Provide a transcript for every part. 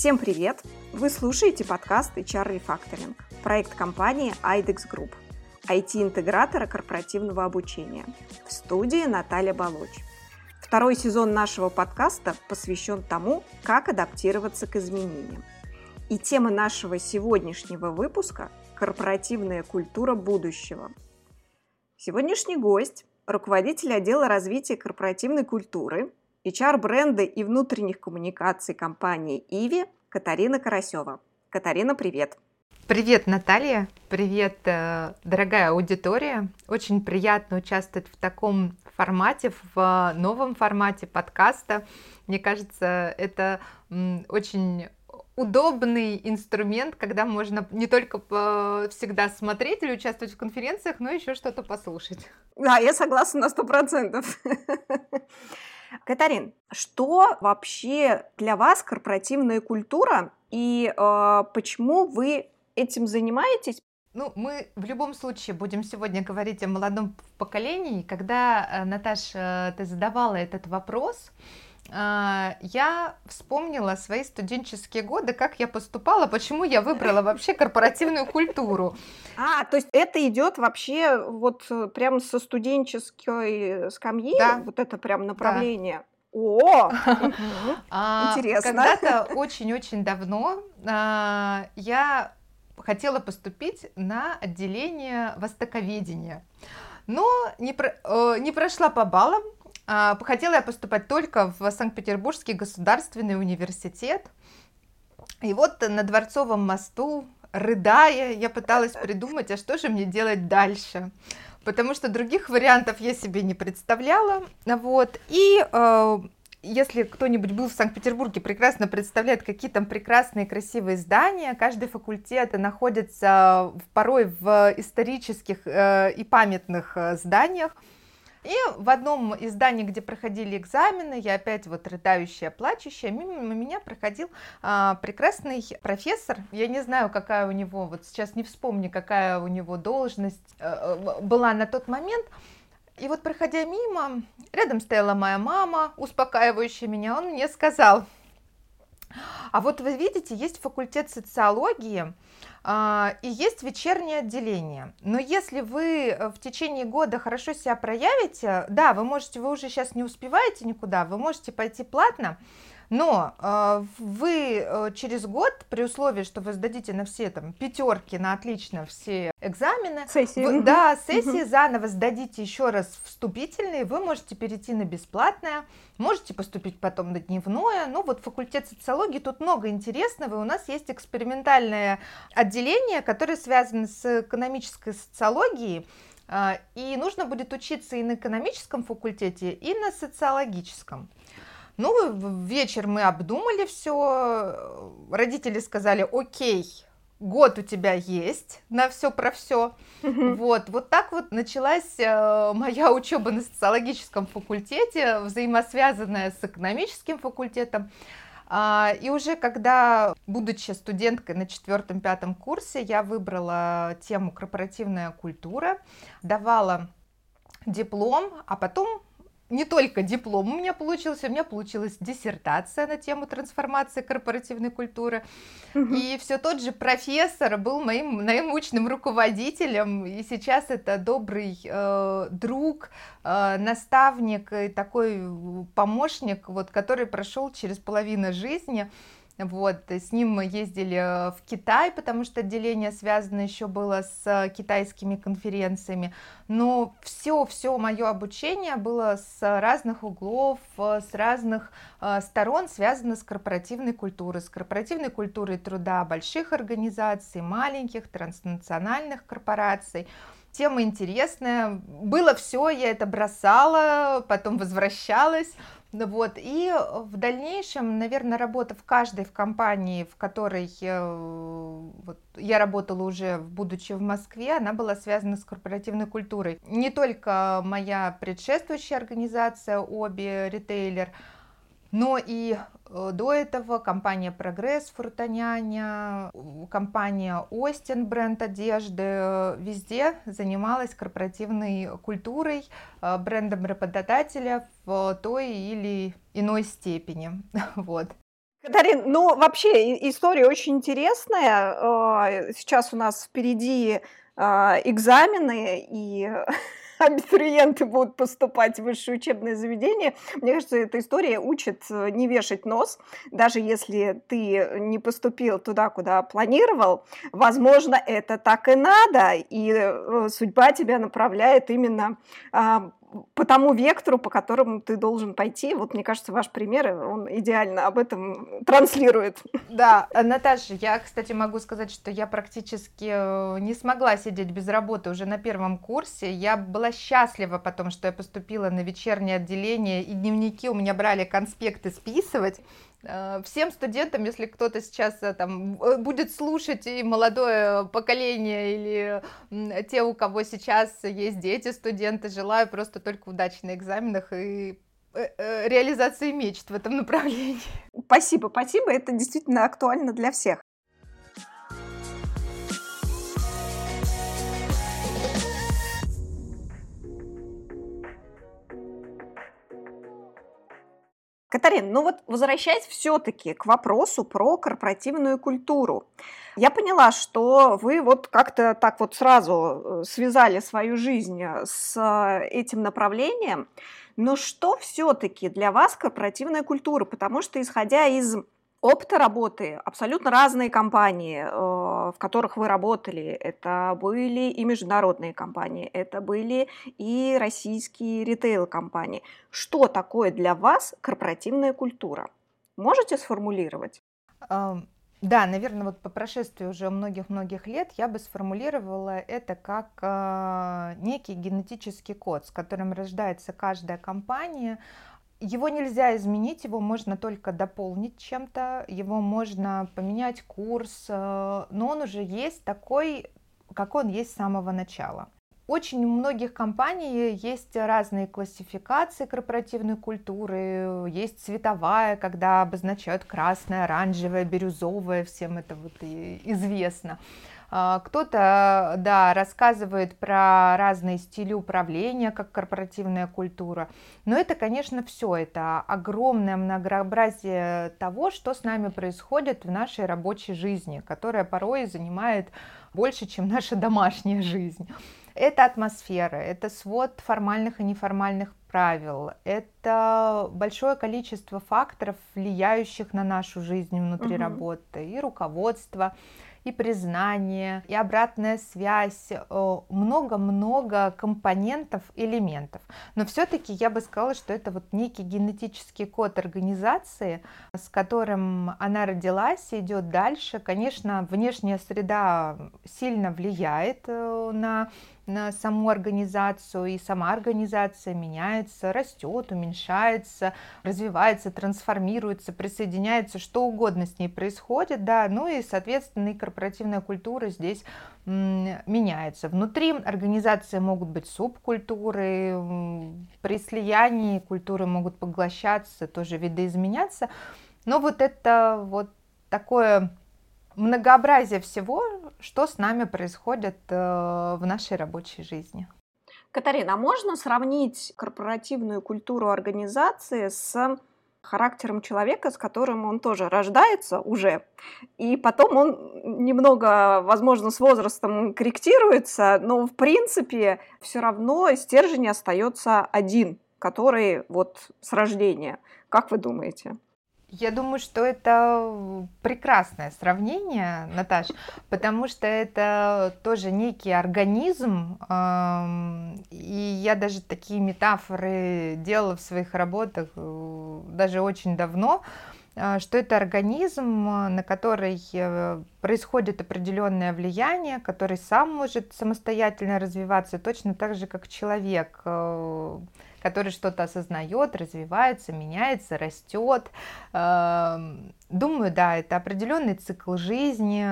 Всем привет! Вы слушаете подкаст HR Refactoring, проект компании IDEX Group, IT-интегратора корпоративного обучения. В студии Наталья Балоч. Второй сезон нашего подкаста посвящен тому, как адаптироваться к изменениям. И тема нашего сегодняшнего выпуска – корпоративная культура будущего. Сегодняшний гость – руководитель отдела развития корпоративной культуры HR-бренда и внутренних коммуникаций компании «Иви» Катарина Карасева. Катарина, привет! Привет, Наталья! Привет, э, дорогая аудитория! Очень приятно участвовать в таком формате, в новом формате подкаста. Мне кажется, это очень удобный инструмент, когда можно не только всегда смотреть или участвовать в конференциях, но еще что-то послушать. Да, я согласна на сто процентов. Катарин, что вообще для вас корпоративная культура и э, почему вы этим занимаетесь? Ну, мы в любом случае будем сегодня говорить о молодом поколении. Когда, э, Наташа, ты задавала этот вопрос, а, я вспомнила свои студенческие годы, как я поступала, почему я выбрала вообще корпоративную культуру. А, то есть это идет вообще вот э, прям со студенческой скамьи, да. вот это прям направление. Да. О, а, интересно. Когда-то очень-очень давно а, я хотела поступить на отделение востоковедения, но не, про, э, не прошла по баллам, а, хотела я поступать только в Санкт-Петербургский государственный университет. И вот на Дворцовом мосту, рыдая, я пыталась придумать, а что же мне делать дальше. Потому что других вариантов я себе не представляла. Вот. И э, если кто-нибудь был в Санкт-Петербурге, прекрасно представляет, какие там прекрасные красивые здания. Каждый факультет находится порой в исторических э, и памятных э, зданиях. И в одном из зданий, где проходили экзамены, я опять вот рыдающая, плачущая, мимо меня проходил а, прекрасный профессор. Я не знаю, какая у него, вот сейчас не вспомню, какая у него должность а, была на тот момент. И вот проходя мимо, рядом стояла моя мама, успокаивающая меня, он мне сказал, а вот вы видите, есть факультет социологии, а, и есть вечернее отделение. Но если вы э, в течение года хорошо себя проявите, да, вы можете, вы уже сейчас не успеваете никуда, вы можете пойти платно, но э, вы э, через год, при условии, что вы сдадите на все там пятерки, на отлично все экзамены, сессии, вы, да, сессии заново сдадите еще раз вступительные, вы можете перейти на бесплатное, можете поступить потом на дневное. Ну вот факультет социологии, тут много интересного, у нас есть экспериментальное отделение, которое связано с экономической социологией, э, и нужно будет учиться и на экономическом факультете, и на социологическом. Ну, вечер мы обдумали все, родители сказали, окей, год у тебя есть на все про все. Вот, вот так вот началась э, моя учеба на социологическом факультете, взаимосвязанная с экономическим факультетом. А, и уже когда, будучи студенткой на четвертом-пятом курсе, я выбрала тему корпоративная культура, давала диплом, а потом не только диплом у меня получился, у меня получилась диссертация на тему трансформации корпоративной культуры. Угу. И все тот же профессор был моим научным руководителем, и сейчас это добрый э, друг, э, наставник и такой помощник, вот, который прошел через половину жизни. Вот, с ним мы ездили в Китай, потому что отделение связано еще было с китайскими конференциями. Но все, все мое обучение было с разных углов, с разных э, сторон связано с корпоративной культурой, с корпоративной культурой труда больших организаций, маленьких, транснациональных корпораций тема интересная. Было все, я это бросала, потом возвращалась. Ну вот, и в дальнейшем, наверное, работа в каждой в компании, в которой вот, я работала уже, будучи в Москве, она была связана с корпоративной культурой. Не только моя предшествующая организация, обе ритейлер, но и э, до этого компания Прогресс Фуртоняня, компания Остин бренд одежды, э, везде занималась корпоративной культурой, э, брендом работодателя в той или иной степени. Вот. Катарин, ну вообще история очень интересная. Сейчас у нас впереди экзамены, и абитуриенты будут поступать в высшее учебное заведение. Мне кажется, эта история учит э, не вешать нос, даже если ты не поступил туда, куда планировал. Возможно, это так и надо, и э, судьба тебя направляет именно а, по тому вектору, по которому ты должен пойти. Вот, мне кажется, ваш пример, он идеально об этом транслирует. Да, Наташа, я, кстати, могу сказать, что я практически э, не смогла сидеть без работы уже на первом курсе. Я была счастлива потом, что я поступила на вечернее отделение, и дневники у меня брали конспекты списывать. Э, всем студентам, если кто-то сейчас э, там э, будет слушать и молодое поколение или те, у кого сейчас есть дети, студенты, желаю просто только удачи на экзаменах и реализации мечт в этом направлении. Спасибо, спасибо, это действительно актуально для всех. Катарин, ну вот возвращаясь все-таки к вопросу про корпоративную культуру. Я поняла, что вы вот как-то так вот сразу э, связали свою жизнь э, с э, этим направлением. Но что все-таки для вас корпоративная культура? Потому что исходя из опыта работы абсолютно разные компании, э, в которых вы работали. Это были и международные компании, это были и российские ритейл-компании. Что такое для вас корпоративная культура? Можете сформулировать? Да, наверное, вот по прошествии уже многих-многих лет я бы сформулировала это как э, некий генетический код, с которым рождается каждая компания, его нельзя изменить, его можно только дополнить чем-то, его можно поменять курс, э, но он уже есть такой, какой он есть с самого начала. Очень у многих компаний есть разные классификации корпоративной культуры, есть цветовая, когда обозначают красное, оранжевое, бирюзовое, всем это вот известно. А, кто-то, да, рассказывает про разные стили управления, как корпоративная культура. Но это, конечно, все. Это огромное многообразие того, что с нами происходит в нашей рабочей жизни, которая порой занимает больше, чем наша домашняя жизнь. Это атмосфера, это свод формальных и неформальных правил, это большое количество факторов, влияющих на нашу жизнь внутри угу. работы, и руководство, и признание, и обратная связь, э, много-много компонентов, элементов. Но все-таки я бы сказала, что это вот некий генетический код организации, с которым она родилась и идет дальше. Конечно, внешняя среда сильно влияет э, на на саму организацию, и сама организация меняется, растет, уменьшается, развивается, трансформируется, присоединяется, что угодно с ней происходит, да, ну и, соответственно, и корпоративная культура здесь меняется. Внутри организации могут быть субкультуры, при слиянии культуры могут поглощаться, тоже видоизменяться, но вот это вот такое многообразие всего, что с нами происходит э, в нашей рабочей жизни. Катарина, а можно сравнить корпоративную культуру организации с характером человека, с которым он тоже рождается уже, и потом он немного, возможно, с возрастом корректируется, но в принципе все равно стержень остается один, который вот с рождения. Как вы думаете? Я думаю, что это прекрасное сравнение, Наташ, потому что это тоже некий организм, и я даже такие метафоры делала в своих работах э, даже очень давно, а, что это организм, на который э, происходит определенное влияние, который сам может самостоятельно развиваться, точно так же, как человек э, который что-то осознает, развивается, меняется, растет. Эм, думаю, да, это определенный цикл жизни,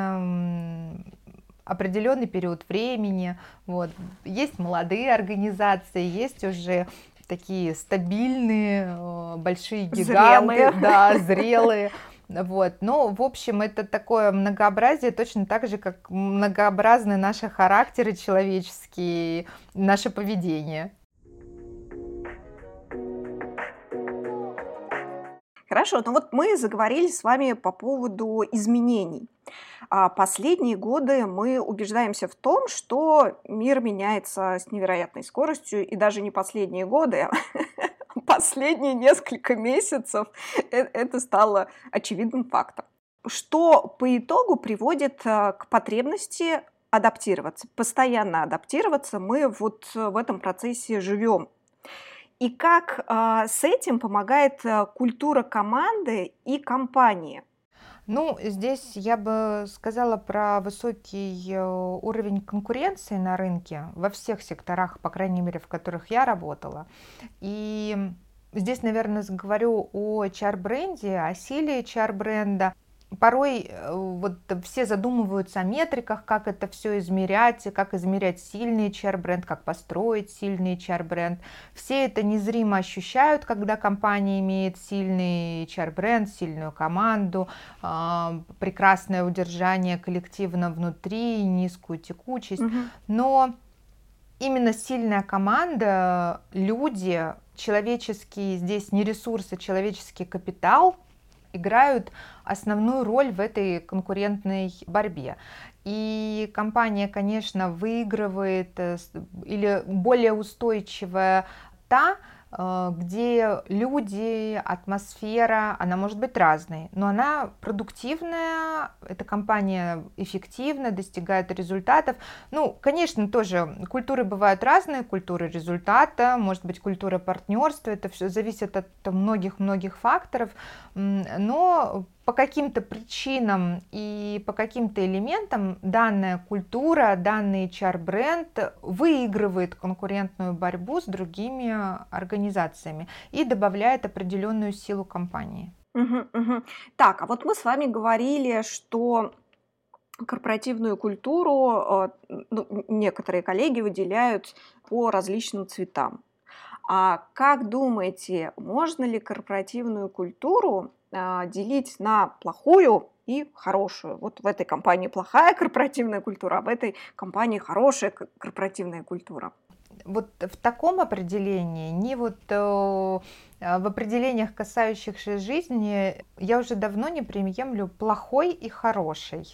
определенный период времени. Вот. Есть молодые организации, есть уже такие стабильные, э, большие гиганты, зрелые. да, зрелые. Вот. Но, в общем, это такое многообразие, точно так же, как многообразны наши характеры человеческие, наше поведение. Хорошо, ну вот мы заговорили с вами по поводу изменений. А последние годы мы убеждаемся в том, что мир меняется с невероятной скоростью, и даже не последние годы, а последние несколько месяцев э, это стало очевидным фактом. Что по итогу приводит э, к потребности адаптироваться, постоянно адаптироваться. Мы вот в этом процессе живем. И как э, с этим помогает э, культура команды и компании? Ну, здесь я бы сказала про высокий э, уровень конкуренции на рынке во всех секторах, по крайней мере, в которых я работала. И здесь, наверное, говорю о HR-бренде, о силе HR-бренда порой э, вот все задумываются о метриках, как это все измерять, как измерять сильный HR-бренд, как построить сильный HR-бренд. Все это незримо ощущают, когда компания имеет сильный HR-бренд, сильную команду, а, прекрасное удержание коллективно внутри, низкую текучесть. Угу. Но именно сильная команда, люди, человеческие здесь не ресурсы, человеческий капитал – играют основную роль в этой конкурентной борьбе. И компания, конечно, выигрывает э, или более устойчивая та, где люди, атмосфера, она может быть разной, но она продуктивная, эта компания эффективна, достигает результатов. Ну, конечно, тоже культуры бывают разные, культуры результата, может быть, культура партнерства, это все зависит от многих-многих факторов, но по каким-то причинам и по каким-то элементам данная культура, данный HR-бренд выигрывает конкурентную борьбу с другими организациями и добавляет определенную силу компании. Угу, угу. Так, а вот мы с вами говорили, что корпоративную культуру э, ну, некоторые коллеги выделяют по различным цветам. А как думаете, можно ли корпоративную культуру делить на плохую и хорошую. Вот в этой компании плохая корпоративная культура, а в этой компании хорошая корпоративная культура. Вот в таком определении, не вот э, в определениях, касающихся жизни, я уже давно не приемлю плохой и хороший.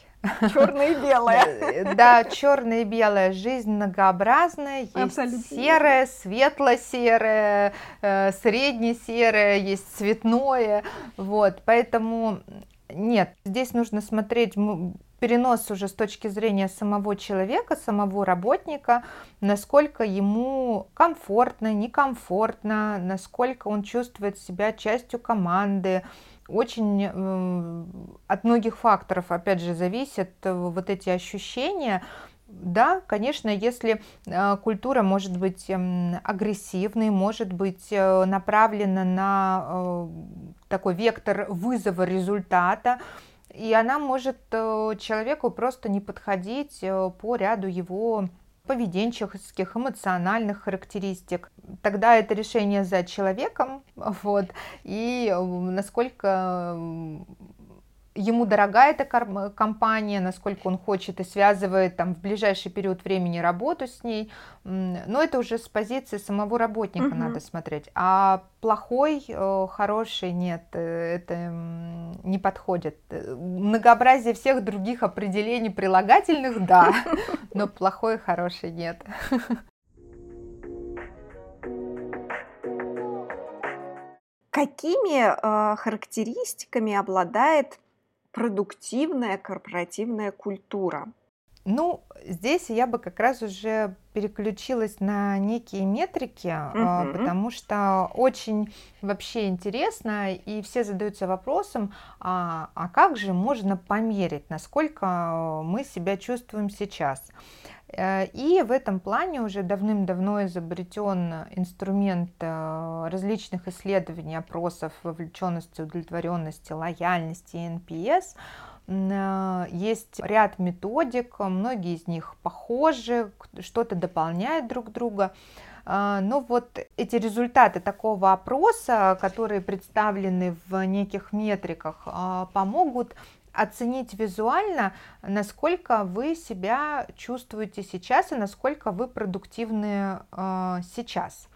Черное и белое. Да, черное и белое. Жизнь многообразная. Есть Абсолютно. серое, светло-серое, э, средне-серое, есть цветное. Вот, поэтому нет, здесь нужно смотреть перенос уже с точки зрения самого человека, самого работника, насколько ему комфортно, некомфортно, насколько он чувствует себя частью команды, очень э, от многих факторов, опять же, зависят э, вот эти ощущения. Да, конечно, если э, культура может быть э, агрессивной, может быть э, направлена на э, такой вектор вызова результата, и она может э, человеку просто не подходить э, по ряду его поведенческих, эмоциональных характеристик. Тогда это решение за человеком, вот, и э, насколько ему дорога эта компания, насколько он хочет и связывает там в ближайший период времени работу с ней. Но это уже с позиции самого работника угу. надо смотреть. А плохой, э, хороший нет, э, это не подходит. Многообразие всех других определений прилагательных, да, но плохой, хороший нет. Какими э, характеристиками обладает продуктивная корпоративная культура? Ну, здесь я бы как раз уже переключилась на некие метрики, uh потому что очень вообще интересно, и все задаются вопросом, а, а как же можно померить, насколько мы себя чувствуем сейчас. Э, и в этом плане уже давным-давно изобретен инструмент э, различных исследований, опросов вовлеченности, удовлетворенности, лояльности, NPS. Э, есть ряд методик, многие из них похожи, что-то дополняют друг друга. Но вот эти результаты такого опроса, которые представлены в неких метриках, помогут оценить визуально, насколько вы себя чувствуете сейчас и насколько вы продуктивны э, сейчас.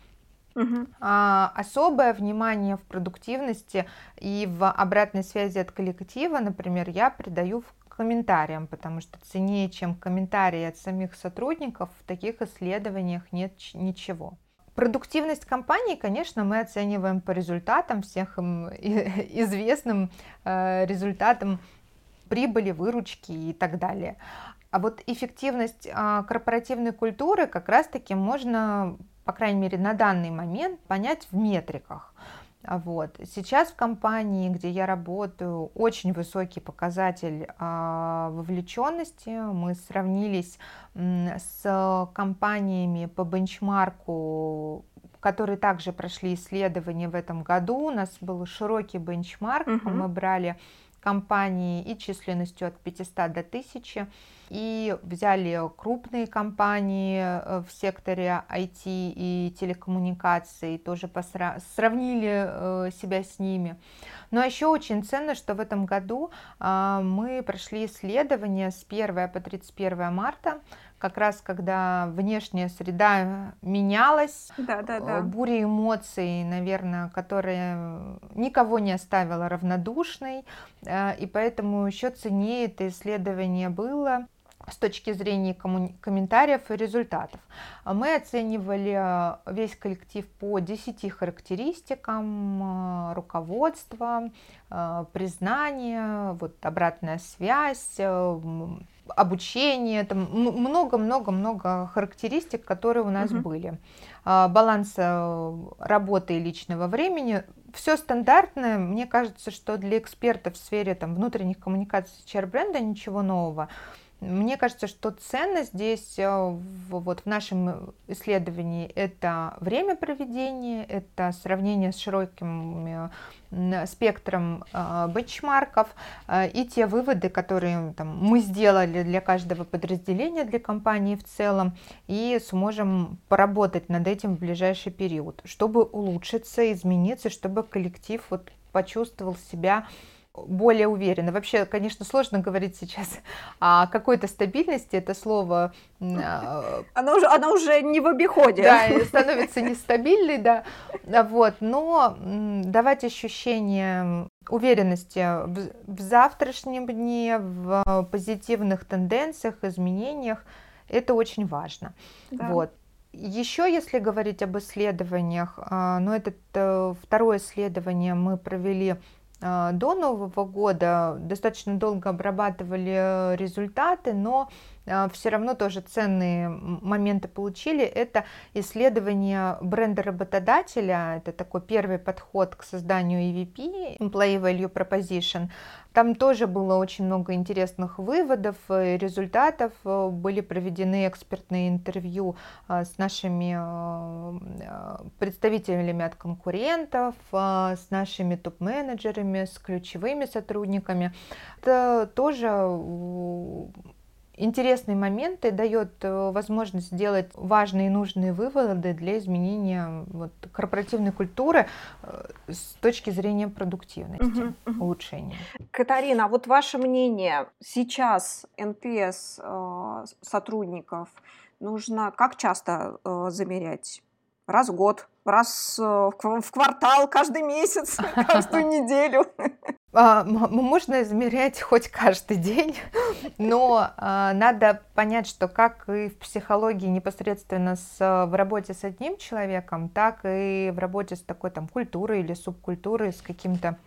Угу. А, особое внимание в продуктивности и в обратной связи от коллектива, например, я придаю в комментариям, потому что ценнее, чем комментарии от самих сотрудников, в таких исследованиях нет ничего. Продуктивность компании, конечно, мы оцениваем по результатам, всех им известным э, результатам прибыли, выручки и так далее. А вот эффективность а, корпоративной культуры как раз-таки можно, по крайней мере, на данный момент понять в метриках. Вот. Сейчас в компании, где я работаю, очень высокий показатель а, вовлеченности. Мы сравнились с компаниями по бенчмарку, которые также прошли исследования в этом году. У нас был широкий бенчмарк. Uh-huh. Мы брали компании и численностью от 500 до 1000 и взяли крупные компании э, в секторе IT и телекоммуникаций, тоже посра- сравнили э, себя с ними. Но еще очень ценно, что в этом году а, мы прошли исследование с 1 по 31 марта, как раз когда внешняя среда менялась, да, да, да. буря эмоций, наверное, которая никого не оставила равнодушной, э, и поэтому еще ценнее это исследование было с точки зрения комментариев и результатов. Мы оценивали э, весь коллектив по 10 характеристикам, э, руководство, признание, вот обратная связь, обучение, там много-много-много характеристик, которые у нас угу. были. А, баланс э, работы и личного времени. Все стандартное. Мне кажется, что для экспертов в сфере там, внутренних коммуникаций HR-бренда ничего нового. Мне кажется, что ценность здесь э, вот в нашем исследовании это время проведения, это сравнение с широким спектром э, бенчмарков э, и те выводы, которые там, мы сделали для каждого подразделения, для компании в целом, и сможем поработать над этим в ближайший период, чтобы улучшиться, измениться, чтобы коллектив вот почувствовал себя более уверенно. Вообще, конечно, сложно говорить сейчас о какой-то стабильности, это слово... А, она уже, она уже не в обиходе. Да, становится нестабильной, да. Вот, но давать ощущение уверенности в, завтрашнем дне, в позитивных тенденциях, изменениях, это очень важно. Да. Вот. Еще, если говорить об исследованиях, а, ну, это э, второе исследование мы провели до Нового года. Достаточно долго обрабатывали результаты, но все равно тоже ценные моменты получили. Это исследование бренда работодателя, это такой первый подход к созданию EVP, Employee Value Proposition. Там тоже было очень много интересных выводов, результатов. Были проведены экспертные интервью а, с нашими а, представителями от конкурентов, с нашими топ-менеджерами, с ключевыми сотрудниками. Это тоже интересные моменты, дает э, возможность сделать важные и нужные выводы для изменения вот, корпоративной культуры э, с точки зрения продуктивности, угу, угу. улучшения. Катарина, а вот ваше мнение, сейчас NPS э, сотрудников нужно как часто замерять? Раз в год, раз э, в квартал, каждый месяц, каждую неделю? А, можно измерять хоть каждый день, но а, надо понять, что как и в психологии непосредственно с, в работе с одним человеком, так и в работе с такой там культурой или субкультурой, с каким-то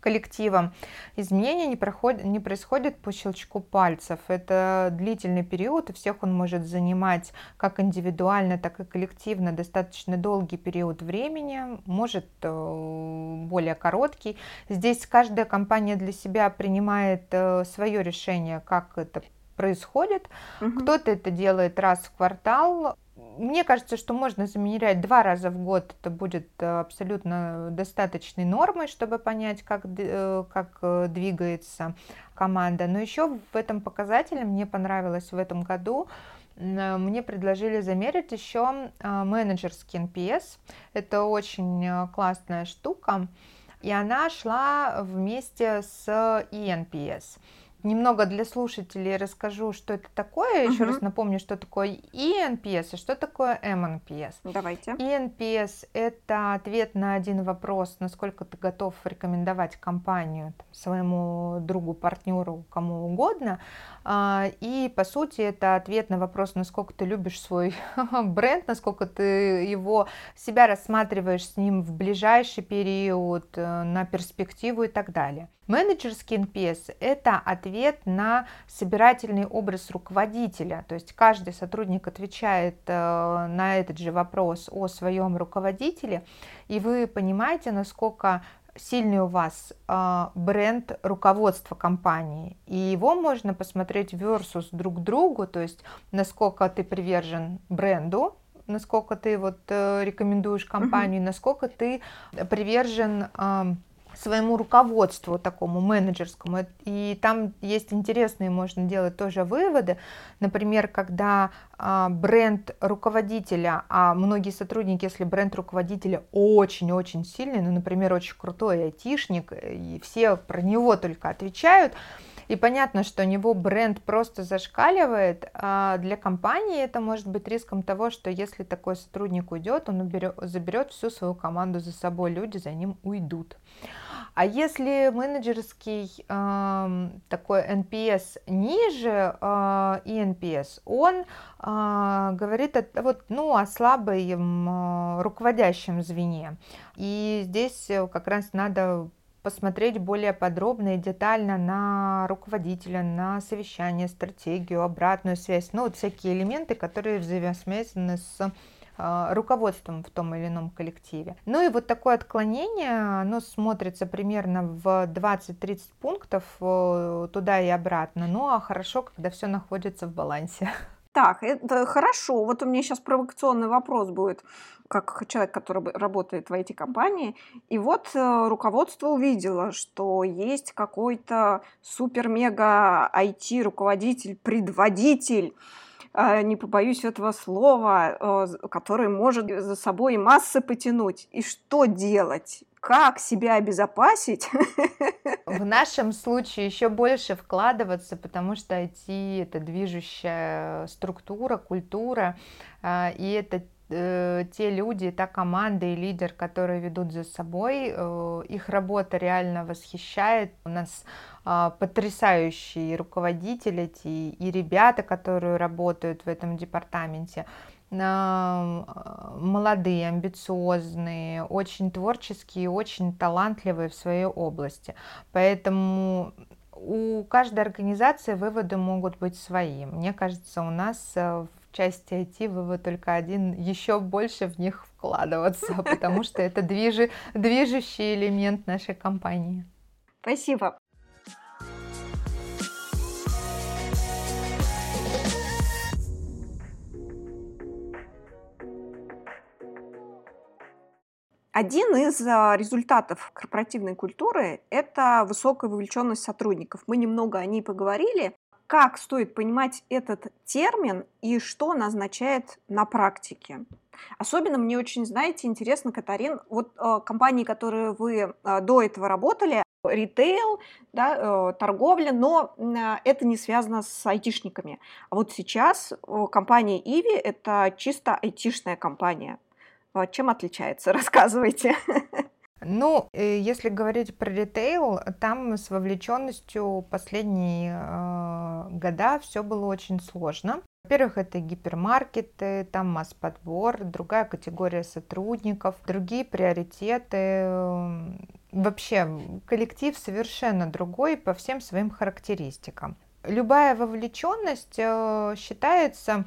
коллективом. Изменения не, проходят, не происходят по щелчку пальцев. Это длительный период, и всех он может занимать как индивидуально, так и коллективно достаточно долгий период времени, может э, более короткий. Здесь каждая компания для себя принимает э, свое решение, как это происходит. Угу. Кто-то это делает раз в квартал, мне кажется, что можно замерять два раза в год. Это будет э, абсолютно достаточной нормой, чтобы понять, как, э, как э, двигается команда. Но еще в этом показателе мне понравилось в этом году, мне предложили замерить еще менеджерский NPS. Это очень классная штука. И она шла вместе с ENPS. Немного для слушателей расскажу, что это такое. Еще раз напомню, что такое ENPS и что такое MNPS. Давайте. ENPS – это ответ на один вопрос, насколько ты готов рекомендовать компанию там, своему другу, партнеру, кому угодно. А, и, по сути, это ответ на вопрос, насколько ты любишь свой бренд, насколько ты его, себя рассматриваешь с ним в ближайший период, э, на перспективу и так далее. Менеджерский NPS – это ответ на собирательный образ руководителя, то есть каждый сотрудник отвечает э, на этот же вопрос о своем руководителе, и вы понимаете, насколько сильный у вас э, бренд руководства компании, и его можно посмотреть versus друг другу, то есть насколько ты привержен бренду, насколько ты вот э, рекомендуешь компанию, mm-hmm. насколько ты привержен э, своему руководству такому менеджерскому. И там есть интересные, можно делать тоже выводы. Например, когда а, бренд руководителя, а многие сотрудники, если бренд руководителя очень-очень сильный, ну, например, очень крутой айтишник, и все про него только отвечают, и понятно, что у него бренд просто зашкаливает, а для компании это может быть риском того, что если такой сотрудник уйдет, он уберет, заберет всю свою команду за собой, люди за ним уйдут. А если менеджерский э, такой NPS ниже э, NPS, он э, говорит о, вот, ну, о слабом э, руководящем звене. И здесь как раз надо посмотреть более подробно и детально на руководителя, на совещание, стратегию, обратную связь, ну вот всякие элементы, которые взаимосвязаны с а, руководством в том или ином коллективе. Ну и вот такое отклонение, оно смотрится примерно в 20-30 пунктов э, туда и обратно. Ну а хорошо, когда все находится в балансе. Так, это хорошо. Вот у меня сейчас провокационный вопрос будет, как человек, который работает в IT-компании. И вот э, руководство увидело, что есть какой-то супер-мега IT-руководитель, предводитель, не побоюсь этого слова, а, который может за собой массы потянуть. И что делать? Как себя обезопасить? В нашем случае еще больше вкладываться, потому что IT это движущая структура, культура, а, и это э, те люди, та команда и лидер, которые ведут за собой, э, их работа реально восхищает. У нас э, потрясающие руководители эти и ребята, которые работают в этом департаменте молодые, амбициозные, очень творческие, очень талантливые в своей области. Поэтому у каждой организации выводы могут быть свои. Мне кажется, у нас в части IT вывод только один, еще больше в них вкладываться, потому что это движи, движущий элемент нашей компании. Спасибо. Один из а, результатов корпоративной культуры – это высокая вовлеченность сотрудников. Мы немного о ней поговорили, как стоит понимать этот термин и что он означает на практике. Особенно мне очень, знаете, интересно, Катарин, вот э, компании, которые вы э, до этого работали, ритейл, да, э, торговля, но э, это не связано с айтишниками. А вот сейчас э, компания Иви – это чисто айтишная компания. Чем отличается? Рассказывайте. Ну, э, если говорить про ритейл, там с вовлеченностью последние э, года все было очень сложно. Во-первых, это гипермаркеты, там масс-подбор, другая категория сотрудников, другие приоритеты. Вообще, коллектив совершенно другой по всем своим характеристикам. Любая вовлеченность э, считается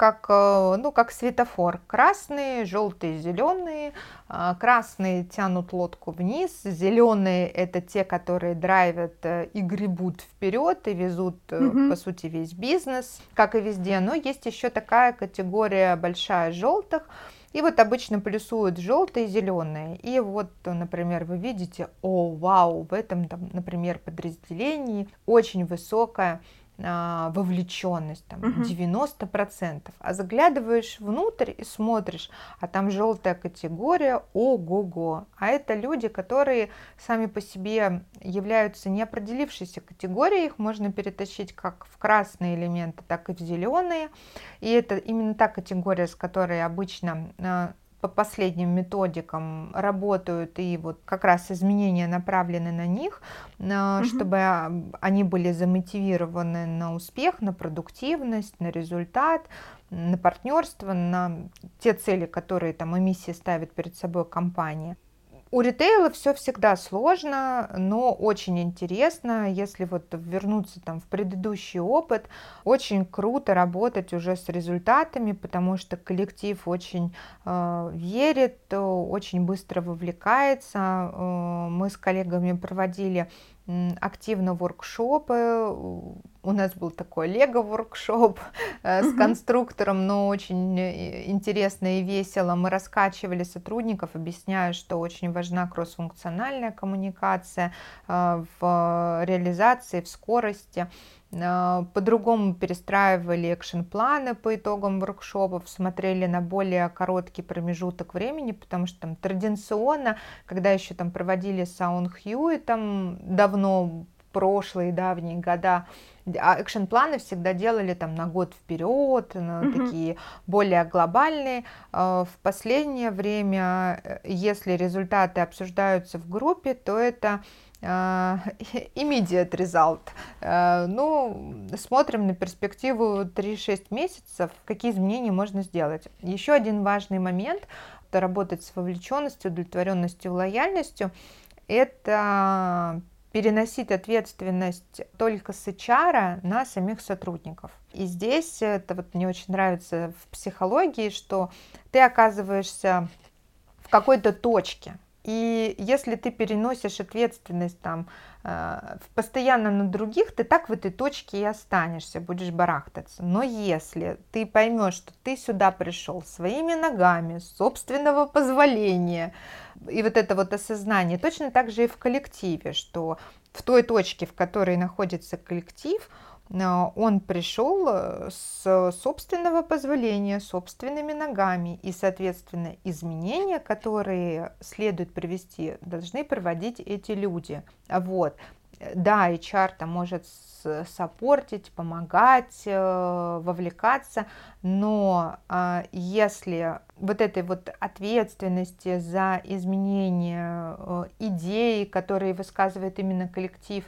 как, э, ну, как светофор. Красные, желтые, зеленые. А, красные тянут лодку вниз, зеленые это те, которые драйвят э, и гребут вперед и везут, mm-hmm. по сути, весь бизнес, как и везде. Но есть еще такая категория большая желтых, и вот обычно плюсуют желтые и зеленые. И вот, например, вы видите, о, вау, в этом, там, например, подразделении очень высокая а, вовлеченность, там угу. 90%, а заглядываешь внутрь и смотришь, а там желтая категория, ого-го. А это люди, которые сами по себе являются неопределившейся категорией, их можно перетащить как в красные элементы, так и в зеленые. И это именно та категория, с которой обычно а, по последним методикам работают, и вот как раз изменения направлены на них, угу. чтобы они были замотивированы на успех, на продуктивность, на результат, на партнерство, на те цели, которые там эмиссия ставит перед собой компания. У ритейла все всегда сложно, но очень интересно, если вот вернуться там в предыдущий опыт, очень круто работать уже с результатами, потому что коллектив очень э, верит, очень быстро вовлекается. Э, мы с коллегами проводили активно воркшопы. У нас был такой лего-воркшоп э, с конструктором, но очень э, интересно и весело. Мы раскачивали сотрудников, объясняя, что очень важна кроссфункциональная коммуникация э, в реализации, в скорости. По-другому перестраивали экшен-планы по итогам воркшопов, смотрели на более короткий промежуток времени, потому что там традиционно, когда еще там проводили Sound Hue, там давно, прошлые давние года, а экшен-планы всегда делали там на год вперед, на mm-hmm. такие более глобальные. А, в последнее время, э, если результаты обсуждаются в группе, то это а, immediate result. А, ну, смотрим на перспективу 3-6 месяцев, какие изменения можно сделать. Еще один важный момент – работать с вовлеченностью, удовлетворенностью, лояльностью. Это переносить ответственность только с HR на самих сотрудников. И здесь это вот мне очень нравится в психологии, что ты оказываешься в какой-то точке, и если ты переносишь ответственность там постоянно на других, ты так в этой точке и останешься, будешь барахтаться. Но если ты поймешь, что ты сюда пришел своими ногами, собственного позволения, и вот это вот осознание, точно так же и в коллективе, что в той точке, в которой находится коллектив, он пришел э, с собственного позволения, собственными ногами, и, соответственно, изменения, которые следует провести, должны проводить эти люди. Вот. Да, HR там может саппортить, помогать, э, вовлекаться, но а, если вот этой вот ответственности за изменение э, идей, которые высказывает именно коллектив,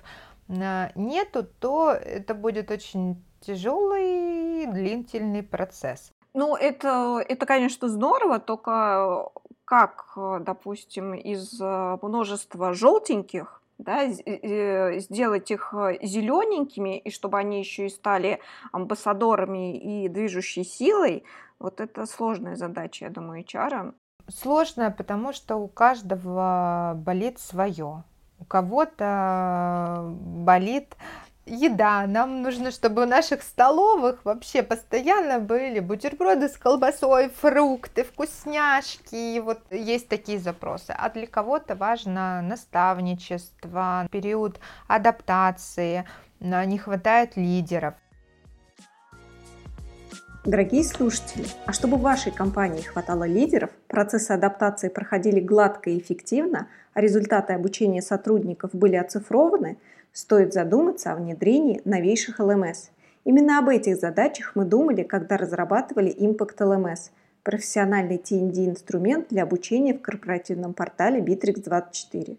нету, то это будет очень тяжелый длительный процесс. Ну, это, это, конечно, здорово, только как, допустим, из э, множества желтеньких да, сделать их зелененькими, и чтобы они еще и стали амбассадорами и движущей силой, вот это сложная задача, я думаю, HR. Сложная, потому что у каждого болит свое у кого-то болит еда. Нам нужно, чтобы у наших столовых вообще постоянно были бутерброды с колбасой, фрукты, вкусняшки. Вот есть такие запросы. А для кого-то важно наставничество, период адаптации, не хватает лидеров. Дорогие слушатели, а чтобы вашей компании хватало лидеров, процессы адаптации проходили гладко и эффективно, а результаты обучения сотрудников были оцифрованы, стоит задуматься о внедрении новейших ЛМС. Именно об этих задачах мы думали, когда разрабатывали Impact LMS – профессиональный TND-инструмент для обучения в корпоративном портале Bittrex24.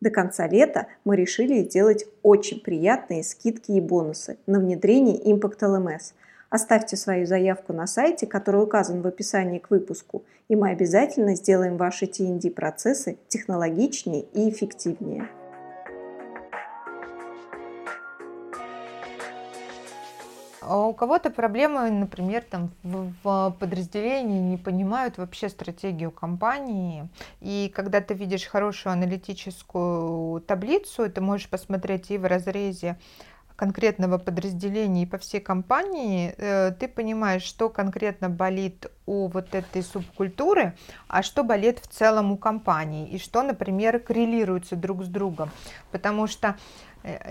До конца лета мы решили сделать очень приятные скидки и бонусы на внедрение Impact LMS – Оставьте свою заявку на сайте, который указан в описании к выпуску, и мы обязательно сделаем ваши TND процессы технологичнее и эффективнее. А у кого-то проблемы, например, там в, в подразделении не понимают вообще стратегию компании. И когда ты видишь хорошую аналитическую таблицу, ты можешь посмотреть и в разрезе конкретного подразделения и по всей компании, э, ты понимаешь, что конкретно болит у вот этой субкультуры, а что болит в целом у компании, и что, например, коррелируется друг с другом. Потому что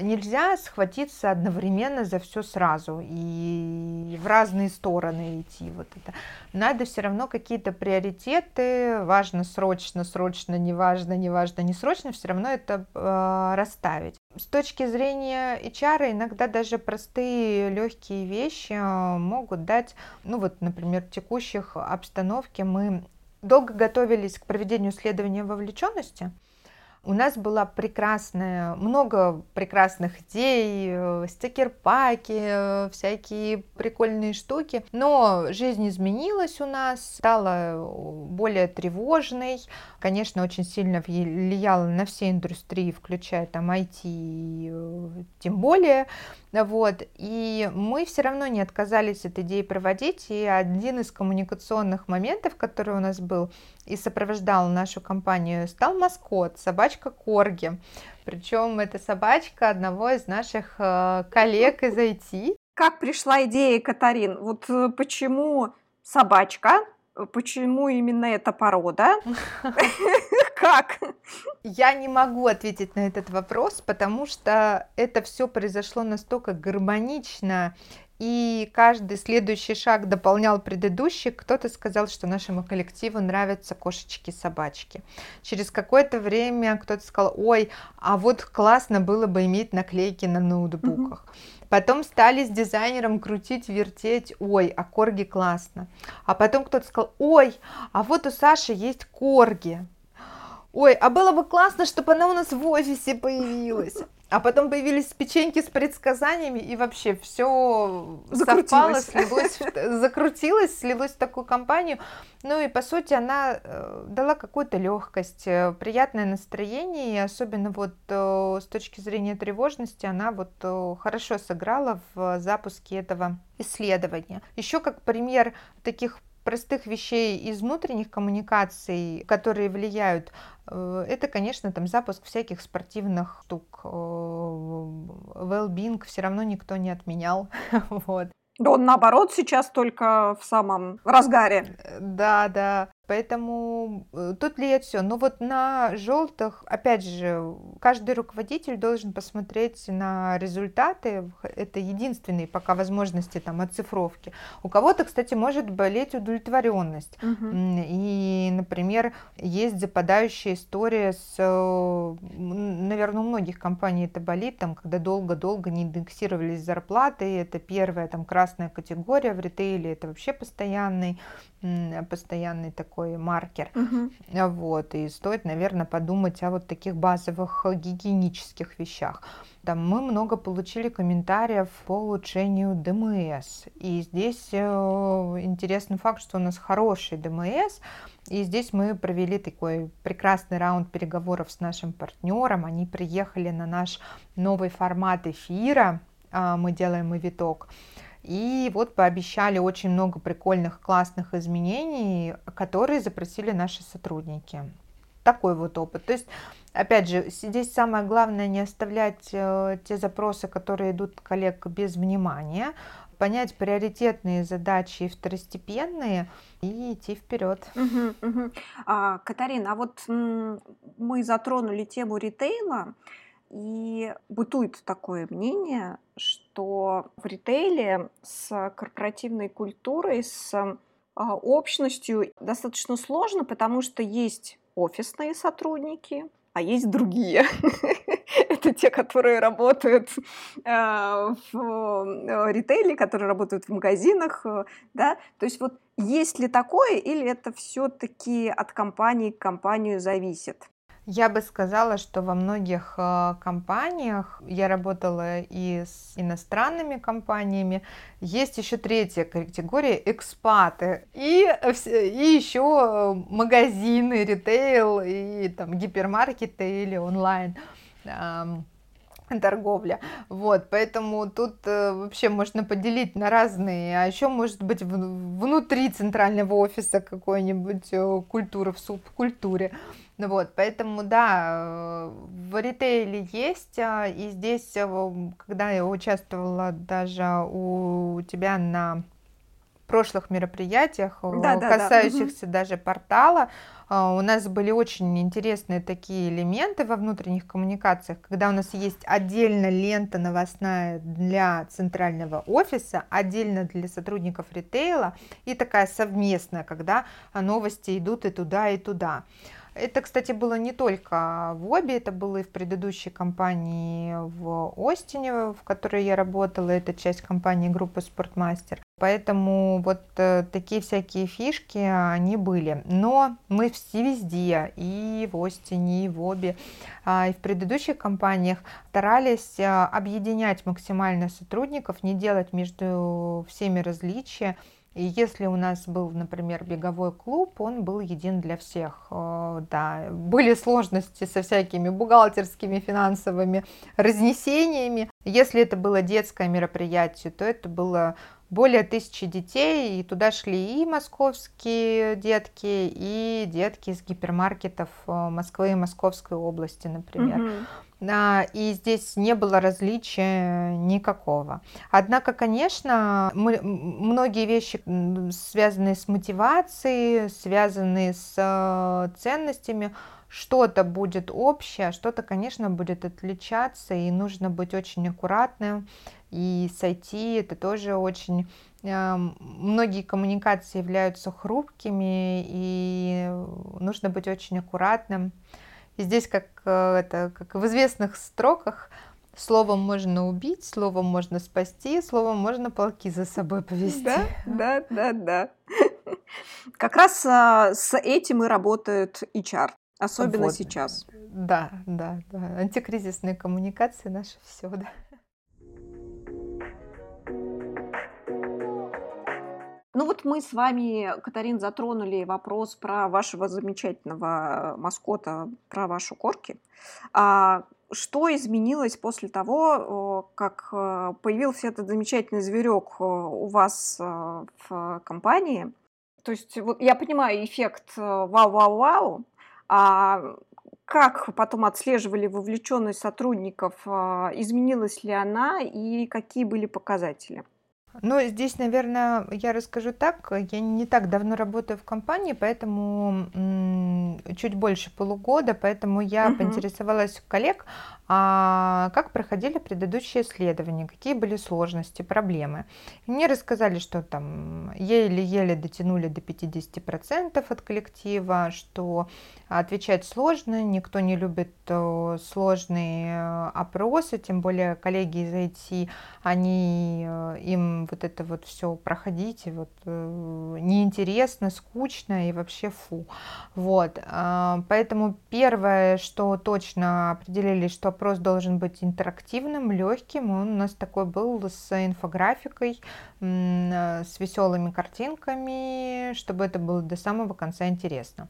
нельзя схватиться одновременно за все сразу и в разные стороны идти. Вот это. Надо все равно какие-то приоритеты, важно срочно, срочно, неважно, неважно, не срочно, все равно это э, расставить. С точки зрения HR иногда даже простые легкие вещи э, могут дать, ну вот, например, в текущих обстановке мы долго готовились к проведению исследования вовлеченности. У нас была прекрасная, много прекрасных идей, э, стикер-паки, э, всякие прикольные штуки. Но жизнь изменилась у нас, стала более тревожной. Конечно, очень сильно влияла на все индустрии, включая там IT, э, тем более. Вот. И мы все равно не отказались от идеи проводить. И один из коммуникационных моментов, который у нас был и сопровождал нашу компанию, стал маскот, собачка Корги. Причем это собачка одного из наших э, коллег из IT. Как пришла идея, Катарин? Вот э, почему собачка? Почему именно эта порода? Как? Я не могу ответить на этот вопрос, потому что это все произошло настолько гармонично и каждый следующий шаг дополнял предыдущий. Кто-то сказал, что нашему коллективу нравятся кошечки собачки. Через какое-то время кто-то сказал, ой, а вот классно было бы иметь наклейки на ноутбуках. Mm-hmm. Потом стали с дизайнером крутить, вертеть, ой, а корги классно. А потом кто-то сказал, ой, а вот у Саши есть корги. Ой, а было бы классно, чтобы она у нас в офисе появилась. А потом появились печеньки с предсказаниями, и вообще все совпало, слилось, закрутилось, слилось в такую компанию. Ну и по сути она э, дала какую-то легкость, э, приятное настроение, и особенно вот э, с точки зрения тревожности она вот хорошо сыграла в запуске этого исследования. Еще как пример таких простых вещей из внутренних коммуникаций, которые влияют, э, это, конечно, там запуск всяких спортивных штук. Э, well-being все равно никто не отменял. вот. Да он наоборот сейчас только в самом разгаре. Да, да. Поэтому э, тут влияет все. Но вот на желтых, опять же, каждый руководитель должен посмотреть на результаты. Это единственные пока возможности там оцифровки. У кого-то, кстати, может болеть удовлетворенность. Угу. И, например, есть западающая история с, э, наверное, у многих компаний это болит, там, когда долго-долго не индексировались зарплаты. Это первая там красная категория в ритейле, это вообще постоянный постоянный такой маркер. Угу. Вот, и стоит, наверное, подумать о вот таких базовых гигиенических вещах. Там мы много получили комментариев по улучшению ДМС. И здесь э, интересный факт, что у нас хороший ДМС. И здесь мы провели такой прекрасный раунд переговоров с нашим партнером. Они приехали на наш новый формат эфира. Э, мы делаем и виток. И вот пообещали очень много прикольных, классных изменений, которые запросили наши сотрудники. Такой вот опыт. То есть, опять же, здесь самое главное не оставлять э, те запросы, которые идут коллег без внимания, понять приоритетные задачи и второстепенные и идти вперед. Угу, угу. А, Катарина, а вот мы затронули тему ритейла. И бытует такое мнение, что в ритейле с корпоративной культурой, с а, общностью достаточно сложно, потому что есть офисные сотрудники, а есть другие. Это те, которые работают а, в э, ритейле, которые работают в магазинах, э, да. То есть вот есть ли такое, или это все-таки от компании к компанию зависит? Я бы сказала, что во многих э, компаниях, я работала и с иностранными компаниями, есть еще третья категория экспаты и, и еще магазины, ритейл и там гипермаркеты или онлайн. Торговля. Вот, поэтому тут э, вообще можно поделить на разные, а еще может быть внутри центрального офиса какой-нибудь э, культура в субкультуре. Ну вот, поэтому, да, в ритейле есть, а, и здесь, э, когда я участвовала даже у тебя на прошлых мероприятиях, да, касающихся да. даже портала. А, у нас были очень интересные такие элементы во внутренних коммуникациях, когда у нас есть отдельно лента новостная для центрального офиса, отдельно для сотрудников ритейла и такая совместная, когда новости идут и туда, и туда. Это, кстати, было не только в Обе, это было и в предыдущей компании в Остине, в которой я работала, это часть компании группы Спортмастер. Поэтому вот э, такие всякие фишки, они были. Но мы все везде, и в Остине, и в Обе, а, и в предыдущих компаниях старались э, объединять максимально сотрудников, не делать между всеми различия. И если у нас был, например, беговой клуб, он был един для всех. Э, да, были сложности со всякими бухгалтерскими, финансовыми разнесениями. Если это было детское мероприятие, то это было более тысячи детей, и туда шли и московские детки, и детки из гипермаркетов э, Москвы и Московской области, например. Угу. И здесь не было различия никакого. Однако, конечно, мы, многие вещи, связанные с мотивацией, связанные с э, ценностями, что-то будет общее, а что-то, конечно, будет отличаться, и нужно быть очень аккуратным. И с IT это тоже очень... Э, многие коммуникации являются хрупкими, и нужно быть очень аккуратным. И здесь, как, э, это, как в известных строках, словом можно убить, словом можно спасти, словом можно полки за собой повести. Да, да, да, да. Как раз а, с этим и работает HR, особенно вот. сейчас. Да, да, да. Антикризисные коммуникации наши все, да. Ну вот мы с вами, Катарин, затронули вопрос про вашего замечательного маскота, про вашу корки. А что изменилось после того, как э, появился этот замечательный зверек э, у вас э, в компании? То есть вот я понимаю эффект вау-вау-вау, а как потом отслеживали вовлеченность сотрудников, изменилась ли она и какие были показатели? Ну, здесь, наверное, я расскажу так. Я не так давно работаю в компании, поэтому чуть больше полугода, поэтому я угу. поинтересовалась у коллег, а как проходили предыдущие исследования, какие были сложности, проблемы. Мне рассказали, что там еле-еле дотянули до 50% от коллектива, что отвечать сложно, никто не любит э, сложные э, опросы, тем более коллеги из IT, они э, им вот это вот все проходить, и вот неинтересно, скучно и вообще фу. Вот, поэтому первое, что точно определили, что опрос должен быть интерактивным, легким. Он у нас такой был с инфографикой, с веселыми картинками, чтобы это было до самого конца интересно.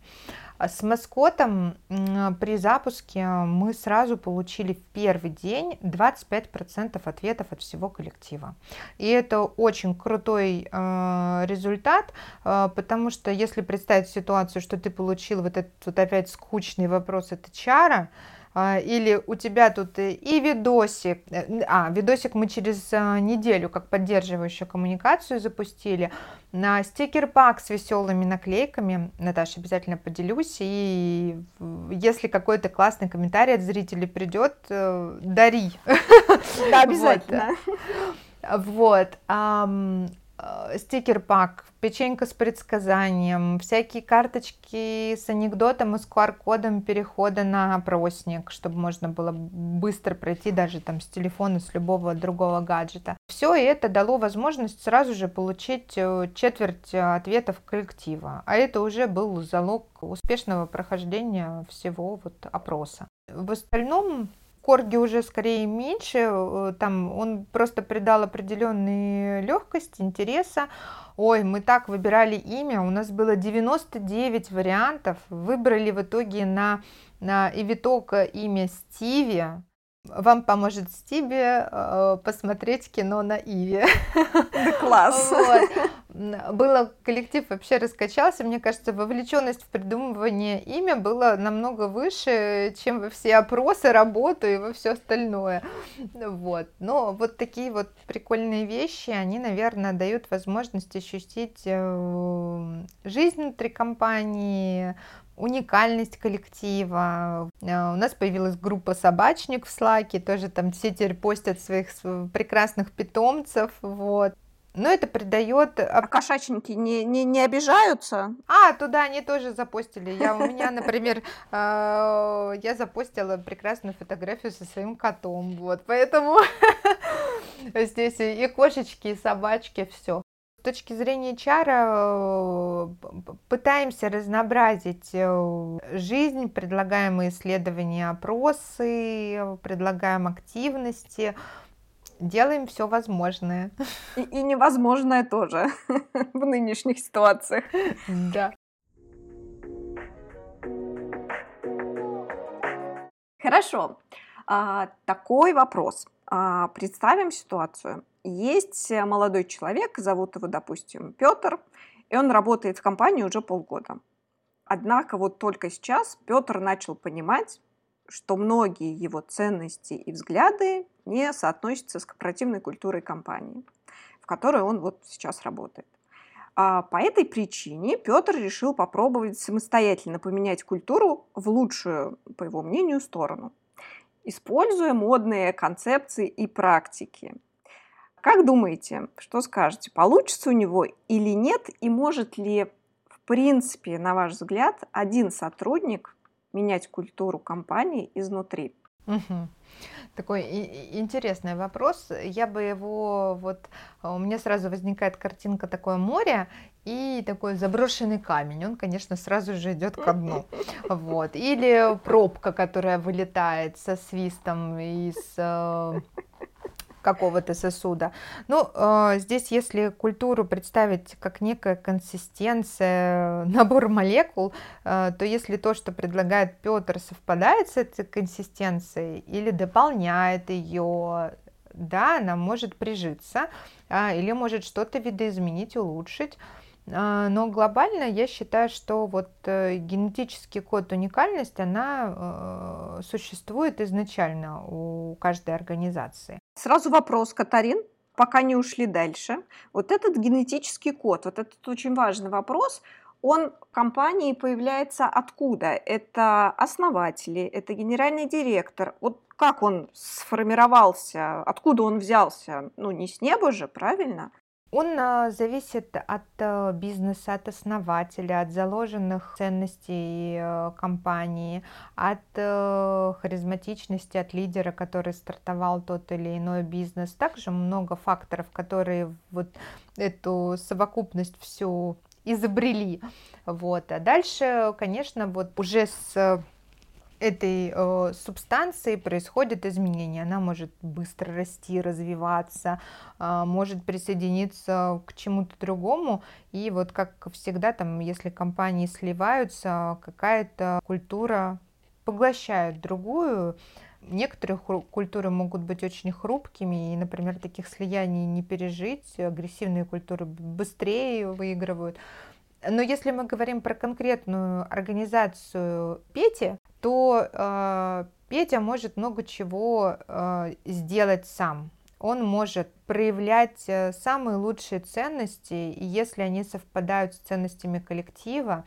А с маскотом при запуске мы сразу получили в первый день 25% ответов от всего коллектива. И это очень крутой э, результат, э, потому что если представить ситуацию, что ты получил вот этот вот опять скучный вопрос от HR, или у тебя тут и видосик, э, а, видосик мы через а, неделю как поддерживающую коммуникацию запустили, на стикер-пак с веселыми наклейками, Наташа, обязательно поделюсь, и если какой-то классный комментарий от зрителей придет, э, дари. Да, обязательно. Вот. Э, стикер-пак, печенька с предсказанием, всякие карточки с анекдотом и с QR-кодом перехода на опросник, чтобы можно было быстро пройти даже там с телефона, с любого другого гаджета. Все это дало возможность сразу же получить э, четверть ответов коллектива, а это уже был залог успешного прохождения всего вот опроса. В остальном Корги уже скорее меньше, э, там он просто придал определенную легкость, интереса. Ой, мы так выбирали имя, у нас было 99 вариантов, выбрали в итоге на, на Ивиток имя Стиви. Вам поможет Стиби э, посмотреть кино на Иве. Да класс! Вот. было коллектив вообще раскачался, мне кажется, вовлеченность в придумывание имя было намного выше, чем во все опросы, работу и во все остальное. Вот. Но вот такие вот прикольные вещи, они, наверное, дают возможность ощутить э, жизнь внутри компании, уникальность коллектива. Э, у нас появилась группа собачник в Слаке, тоже там все теперь постят своих прекрасных питомцев, вот. Но это придает... А кошачники не, не, не обижаются? А, туда они тоже запостили. Я, у меня, например, э, я запостила прекрасную фотографию со своим котом. Вот, поэтому здесь и кошечки, и собачки, все. С точки зрения чара э, пытаемся разнообразить э, жизнь, предлагаем исследования, опросы, предлагаем активности, делаем все возможное. И, и невозможное тоже в нынешних ситуациях. Да. Хорошо. А, такой вопрос. А, представим ситуацию. Есть молодой человек, зовут его, допустим, Петр, и он работает в компании уже полгода. Однако вот только сейчас Петр начал понимать, что многие его ценности и взгляды не соотносятся с корпоративной культурой компании, в которой он вот сейчас работает. А по этой причине Петр решил попробовать самостоятельно поменять культуру в лучшую, по его мнению, сторону, используя модные концепции и практики. Как думаете, что скажете, получится у него или нет, и может ли, в принципе, на ваш взгляд, один сотрудник менять культуру компании изнутри? Угу. Такой интересный вопрос. Я бы его вот у меня сразу возникает картинка такое море и такой заброшенный камень. Он, конечно, сразу же идет ко дну. Вот. Или пробка, которая вылетает со свистом из э, какого-то сосуда. Ну, э, здесь, если культуру представить как некая консистенция, набор молекул, э, то если то, что предлагает Петр, совпадает с этой консистенцией или дополняет ее, да, она может прижиться, э, или может что-то видоизменить, улучшить. А, но глобально я считаю, что вот э, генетический код уникальности, она э, существует изначально у каждой организации. Сразу вопрос, Катарин, пока не ушли дальше. Вот этот генетический код, вот этот очень важный вопрос, он в компании появляется откуда? Это основатели, это генеральный директор. Вот как он сформировался, откуда он взялся? Ну, не с неба же, правильно? Он а, зависит от а, бизнеса, от основателя, от заложенных ценностей а, компании, от харизматичности, от лидера, который стартовал тот или иной бизнес. Также много факторов, которые вот эту совокупность всю изобрели. Вот. А дальше, конечно, вот уже с этой э, субстанции происходит изменение. Она может быстро расти, развиваться, э, может присоединиться к чему-то другому. И вот как всегда, там, если компании сливаются, какая-то культура поглощает другую. Некоторые культуры могут быть очень хрупкими, и, например, таких слияний не пережить. Агрессивные культуры быстрее выигрывают. Но если мы говорим про конкретную организацию Пети, то э, Петя может много чего э, сделать сам. Он может проявлять э, самые лучшие ценности, и если они совпадают с ценностями коллектива,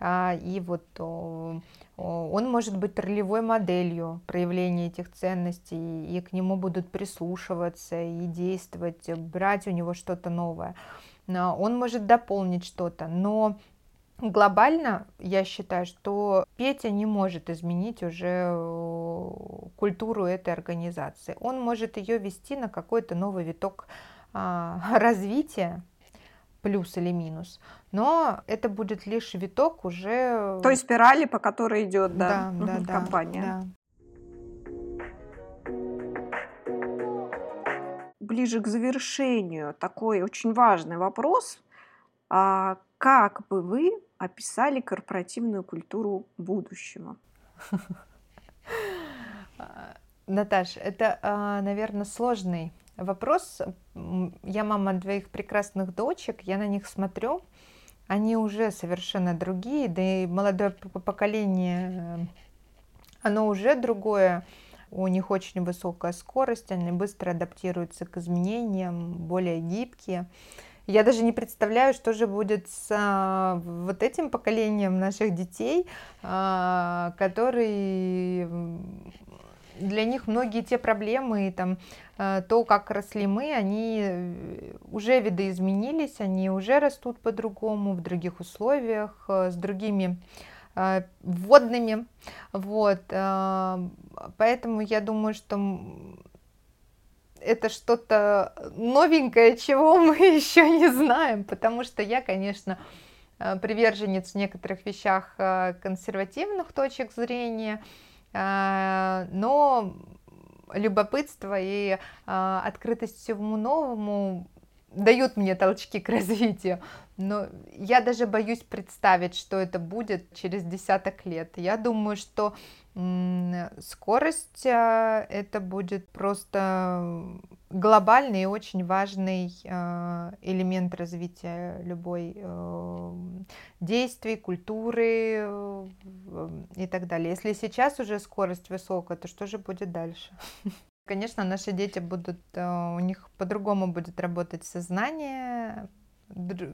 э, и вот э, он может быть ролевой моделью проявления этих ценностей, и к нему будут прислушиваться и действовать, брать у него что-то новое. Он может дополнить что-то, но глобально я считаю, что Петя не может изменить уже э, культуру этой организации. Он может ее вести на какой-то новый виток а, развития, плюс или минус, но это будет лишь виток уже той спирали, по которой идет да, да, да, компания. Да. Ближе к завершению такой очень важный вопрос. А как бы вы описали корпоративную культуру будущего? Наташ, это, а, наверное, сложный вопрос. Я мама двоих прекрасных дочек, я на них смотрю, они уже совершенно другие, да и молодое поколение, э, оно уже другое, у них очень высокая скорость, они быстро адаптируются к изменениям, более гибкие. Я даже не представляю, что же будет с а, вот этим поколением наших детей, а, которые для них многие те проблемы и там а, то, как росли мы, они э, уже видоизменились, они уже растут по-другому, в других условиях, э, с другими вводными. Вот. Поэтому я думаю, что это что-то новенькое, чего мы еще не знаем, потому что я, конечно, э, приверженец в некоторых вещах э, консервативных точек зрения, э, но любопытство и открытость всему новому дают мне толчки к развитию. Но я даже боюсь представить, что это будет через десяток лет. Я думаю, что Скорость а, это будет просто глобальный и очень важный а, элемент развития любой э, действий, культуры э, и так далее. Если сейчас уже скорость высокая, то что же будет дальше? Конечно, наши дети будут, э, у них по-другому будет работать сознание,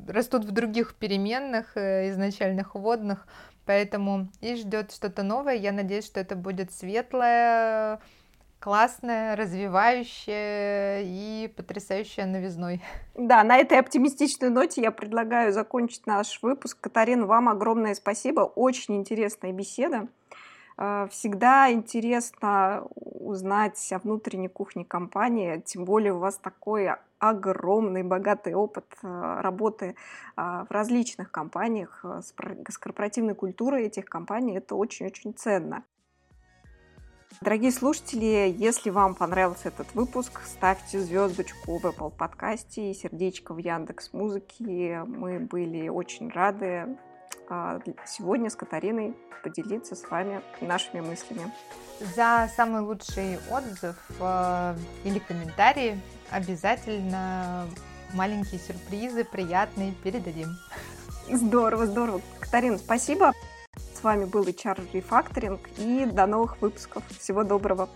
растут в других переменных, изначальных вводных, Поэтому и ждет что-то новое. Я надеюсь, что это будет светлое, классное, развивающее и потрясающее новизной. Да, на этой оптимистичной ноте я предлагаю закончить наш выпуск. Катарина, вам огромное спасибо. Очень интересная беседа. Э, всегда интересно узнать о внутренней кухне компании, тем более у вас такой огромный, богатый опыт э, работы а, в различных компаниях с корпоративной культурой этих компаний. Это очень-очень ценно. Дорогие слушатели, если вам понравился этот выпуск, ставьте звездочку в Apple подкасте и сердечко в Яндекс Музыке. Мы были очень рады а, сегодня с Катариной поделиться с вами нашими мыслями. За самый лучший отзыв э, или комментарий обязательно маленькие сюрпризы приятные передадим. Здорово, здорово. Катарина, спасибо. С вами был HR Refactoring и до новых выпусков. Всего доброго.